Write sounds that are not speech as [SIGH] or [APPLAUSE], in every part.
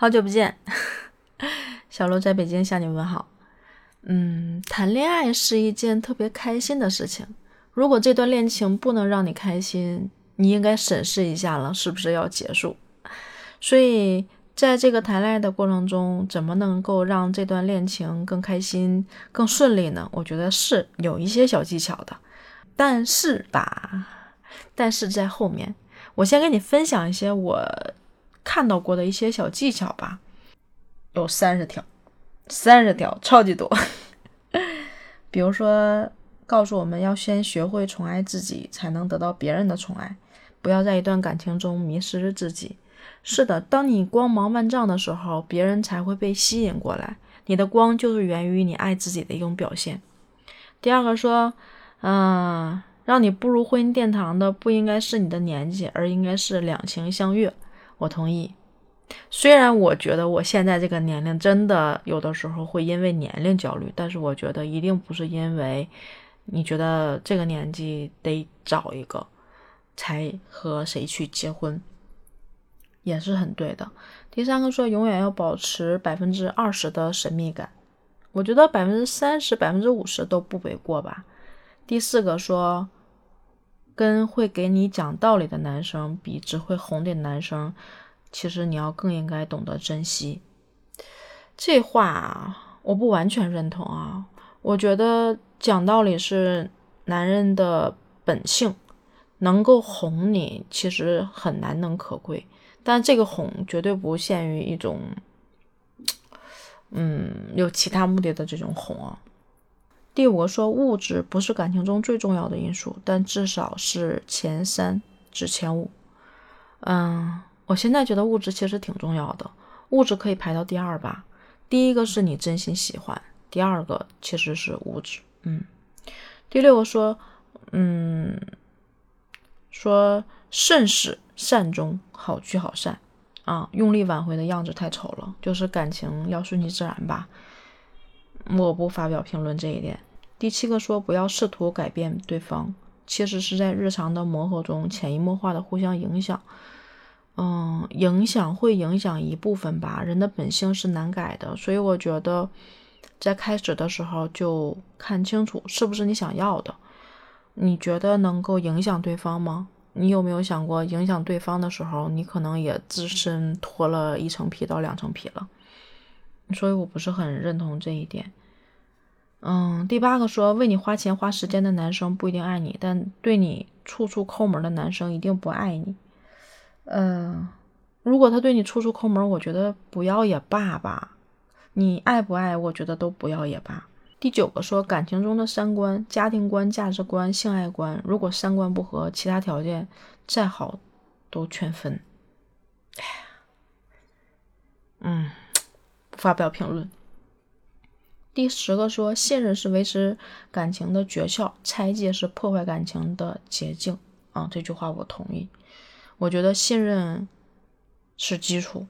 好久不见，[LAUGHS] 小鹿在北京向你问好。嗯，谈恋爱是一件特别开心的事情。如果这段恋情不能让你开心，你应该审视一下了，是不是要结束？所以，在这个谈恋爱的过程中，怎么能够让这段恋情更开心、更顺利呢？我觉得是有一些小技巧的。但是吧，但是在后面，我先跟你分享一些我。看到过的一些小技巧吧，有三十条，三十条，超级多。[LAUGHS] 比如说，告诉我们要先学会宠爱自己，才能得到别人的宠爱。不要在一段感情中迷失自己。是的，当你光芒万丈的时候，别人才会被吸引过来。你的光就是源于你爱自己的一种表现。第二个说，嗯，让你步入婚姻殿堂的不应该是你的年纪，而应该是两情相悦。我同意，虽然我觉得我现在这个年龄真的有的时候会因为年龄焦虑，但是我觉得一定不是因为你觉得这个年纪得找一个才和谁去结婚，也是很对的。第三个说永远要保持百分之二十的神秘感，我觉得百分之三十、百分之五十都不为过吧。第四个说。跟会给你讲道理的男生比，只会哄你的男生，其实你要更应该懂得珍惜。这话我不完全认同啊，我觉得讲道理是男人的本性，能够哄你其实很难能可贵，但这个哄绝对不限于一种，嗯，有其他目的的这种哄啊。第五个说，物质不是感情中最重要的因素，但至少是前三至前五。嗯，我现在觉得物质其实挺重要的，物质可以排到第二吧。第一个是你真心喜欢，第二个其实是物质。嗯，第六个说，嗯，说慎始善终，好聚好散啊，用力挽回的样子太丑了，就是感情要顺其自然吧。我不发表评论这一点。第七个说，不要试图改变对方，其实是在日常的磨合中潜移默化的互相影响。嗯，影响会影响一部分吧，人的本性是难改的，所以我觉得在开始的时候就看清楚是不是你想要的。你觉得能够影响对方吗？你有没有想过，影响对方的时候，你可能也自身脱了一层皮到两层皮了？所以我不是很认同这一点。嗯，第八个说，为你花钱花时间的男生不一定爱你，但对你处处抠门的男生一定不爱你。嗯，如果他对你处处抠门，我觉得不要也罢吧。你爱不爱，我觉得都不要也罢。第九个说，感情中的三观、家庭观、价值观、性爱观，如果三观不合，其他条件再好都劝分。哎呀，嗯，不发表评论。第十个说，信任是维持感情的诀窍，猜忌是破坏感情的捷径。啊，这句话我同意。我觉得信任是基础。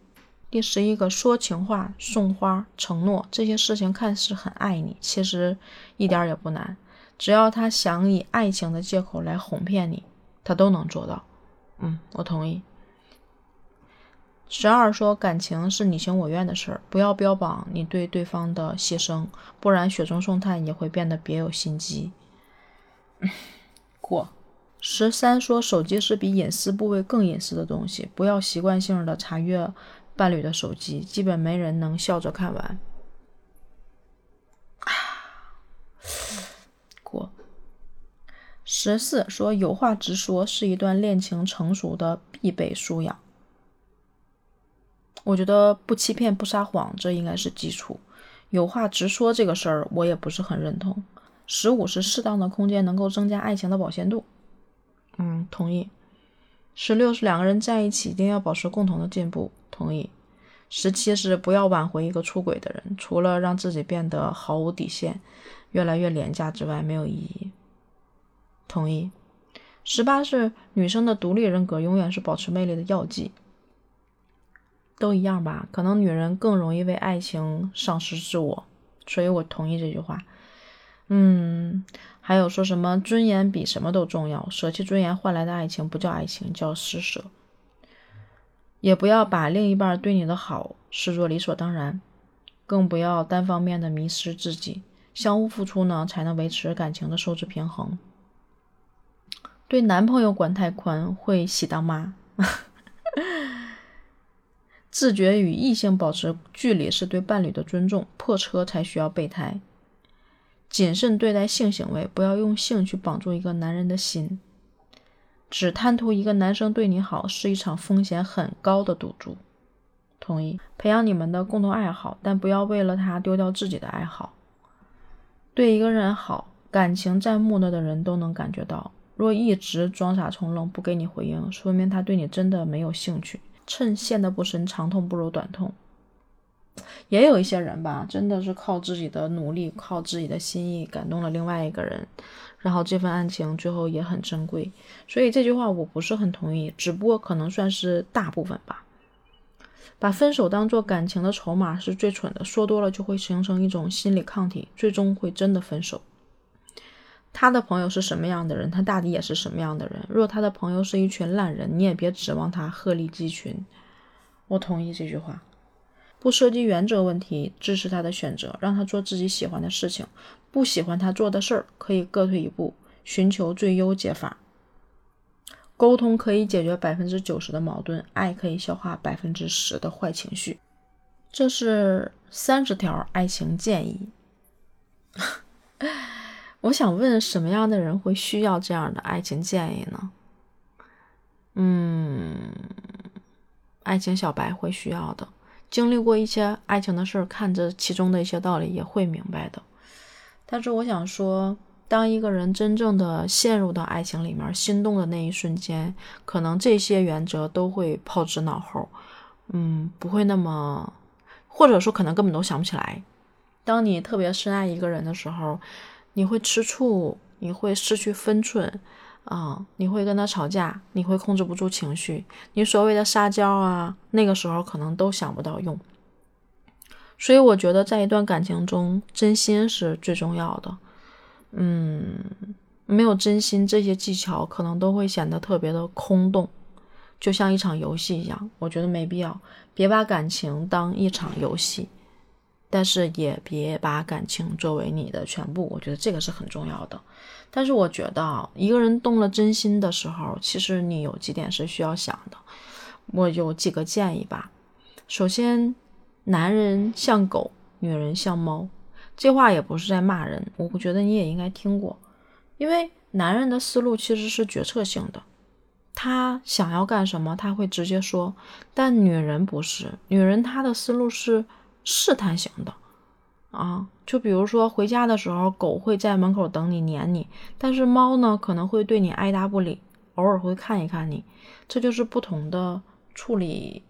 第十一个说情话、送花、承诺这些事情看似很爱你，其实一点也不难。只要他想以爱情的借口来哄骗你，他都能做到。嗯，我同意。十二说感情是你情我愿的事儿，不要标榜你对对方的牺牲，不然雪中送炭也会变得别有心机。[LAUGHS] 过。十三说手机是比隐私部位更隐私的东西，不要习惯性的查阅伴侣的手机，基本没人能笑着看完。啊，[SIGHS] 过。十四说有话直说是一段恋情成熟的必备素养。我觉得不欺骗、不撒谎，这应该是基础。有话直说这个事儿，我也不是很认同。十五是适当的空间能够增加爱情的保鲜度，嗯，同意。十六是两个人在一起一定要保持共同的进步，同意。十七是不要挽回一个出轨的人，除了让自己变得毫无底线、越来越廉价之外，没有意义，同意。十八是女生的独立人格永远是保持魅力的要剂。都一样吧，可能女人更容易为爱情丧失自我，所以我同意这句话。嗯，还有说什么尊严比什么都重要，舍弃尊严换来的爱情不叫爱情，叫施舍。也不要把另一半对你的好视作理所当然，更不要单方面的迷失自己。相互付出呢，才能维持感情的收支平衡。对男朋友管太宽会喜当妈。自觉与异性保持距离是对伴侣的尊重。破车才需要备胎。谨慎对待性行为，不要用性去绑住一个男人的心。只贪图一个男生对你好，是一场风险很高的赌注。同意。培养你们的共同爱好，但不要为了他丢掉自己的爱好。对一个人好，感情再木讷的人都能感觉到。若一直装傻充愣，不给你回应，说明他对你真的没有兴趣。趁陷得不深，长痛不如短痛。也有一些人吧，真的是靠自己的努力，靠自己的心意感动了另外一个人，然后这份爱情最后也很珍贵。所以这句话我不是很同意，只不过可能算是大部分吧。把分手当做感情的筹码是最蠢的，说多了就会形成一种心理抗体，最终会真的分手。他的朋友是什么样的人，他大抵也是什么样的人。若他的朋友是一群烂人，你也别指望他鹤立鸡群。我同意这句话，不涉及原则问题，支持他的选择，让他做自己喜欢的事情，不喜欢他做的事儿，可以各退一步，寻求最优解法。沟通可以解决百分之九十的矛盾，爱可以消化百分之十的坏情绪。这是三十条爱情建议。我想问，什么样的人会需要这样的爱情建议呢？嗯，爱情小白会需要的，经历过一些爱情的事儿，看着其中的一些道理也会明白的。但是我想说。当一个人真正的陷入到爱情里面，心动的那一瞬间，可能这些原则都会抛之脑后，嗯，不会那么，或者说可能根本都想不起来。当你特别深爱一个人的时候，你会吃醋，你会失去分寸，啊，你会跟他吵架，你会控制不住情绪，你所谓的撒娇啊，那个时候可能都想不到用。所以我觉得，在一段感情中，真心是最重要的。嗯，没有真心，这些技巧可能都会显得特别的空洞，就像一场游戏一样。我觉得没必要，别把感情当一场游戏，但是也别把感情作为你的全部。我觉得这个是很重要的。但是我觉得，一个人动了真心的时候，其实你有几点是需要想的。我有几个建议吧。首先，男人像狗，女人像猫。这话也不是在骂人，我觉得你也应该听过，因为男人的思路其实是决策性的，他想要干什么他会直接说，但女人不是，女人她的思路是试探型的，啊，就比如说回家的时候，狗会在门口等你撵你，但是猫呢可能会对你爱答不理，偶尔会看一看你，这就是不同的处理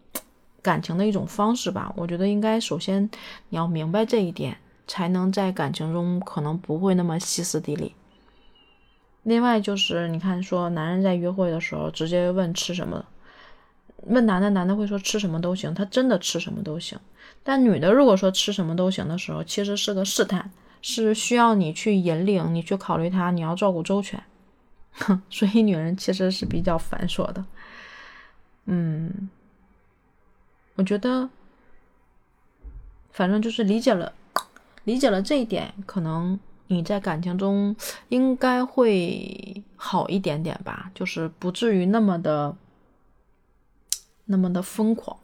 感情的一种方式吧。我觉得应该首先你要明白这一点。才能在感情中可能不会那么歇斯底里。另外就是，你看，说男人在约会的时候直接问吃什么，问男的，男的会说吃什么都行，他真的吃什么都行。但女的如果说吃什么都行的时候，其实是个试探，是需要你去引领，你去考虑他，你要照顾周全。哼，[LAUGHS] 所以女人其实是比较繁琐的。嗯，我觉得，反正就是理解了。理解了这一点，可能你在感情中应该会好一点点吧，就是不至于那么的那么的疯狂。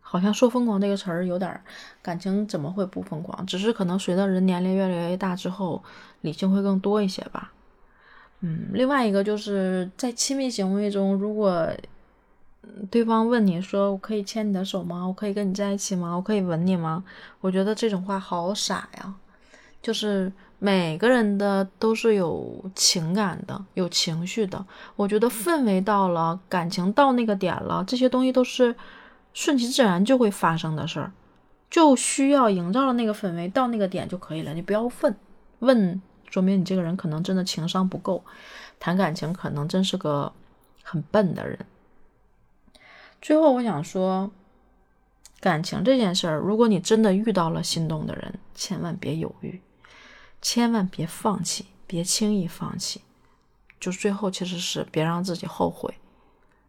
好像说疯狂这个词儿有点，感情怎么会不疯狂？只是可能随着人年龄越来越大之后，理性会更多一些吧。嗯，另外一个就是在亲密行为中，如果对方问你说：“我可以牵你的手吗？我可以跟你在一起吗？我可以吻你吗？”我觉得这种话好傻呀！就是每个人的都是有情感的，有情绪的。我觉得氛围到了，感情到那个点了，这些东西都是顺其自然就会发生的事儿，就需要营造了那个氛围到那个点就可以了。你不要问，问说明你这个人可能真的情商不够，谈感情可能真是个很笨的人。最后，我想说，感情这件事儿，如果你真的遇到了心动的人，千万别犹豫，千万别放弃，别轻易放弃。就最后，其实是别让自己后悔。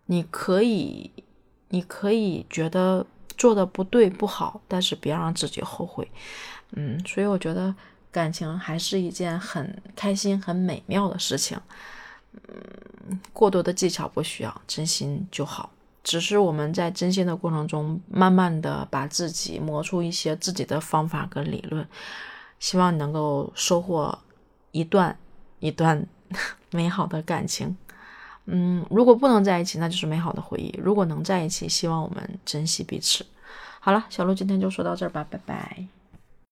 你可以你可以觉得做的不对不好，但是别让自己后悔。嗯，所以我觉得感情还是一件很开心、很美妙的事情。嗯，过多的技巧不需要，真心就好。只是我们在真心的过程中，慢慢的把自己磨出一些自己的方法跟理论，希望你能够收获一段一段 [LAUGHS] 美好的感情。嗯，如果不能在一起，那就是美好的回忆；如果能在一起，希望我们珍惜彼此。好了，小鹿今天就说到这儿吧，拜拜。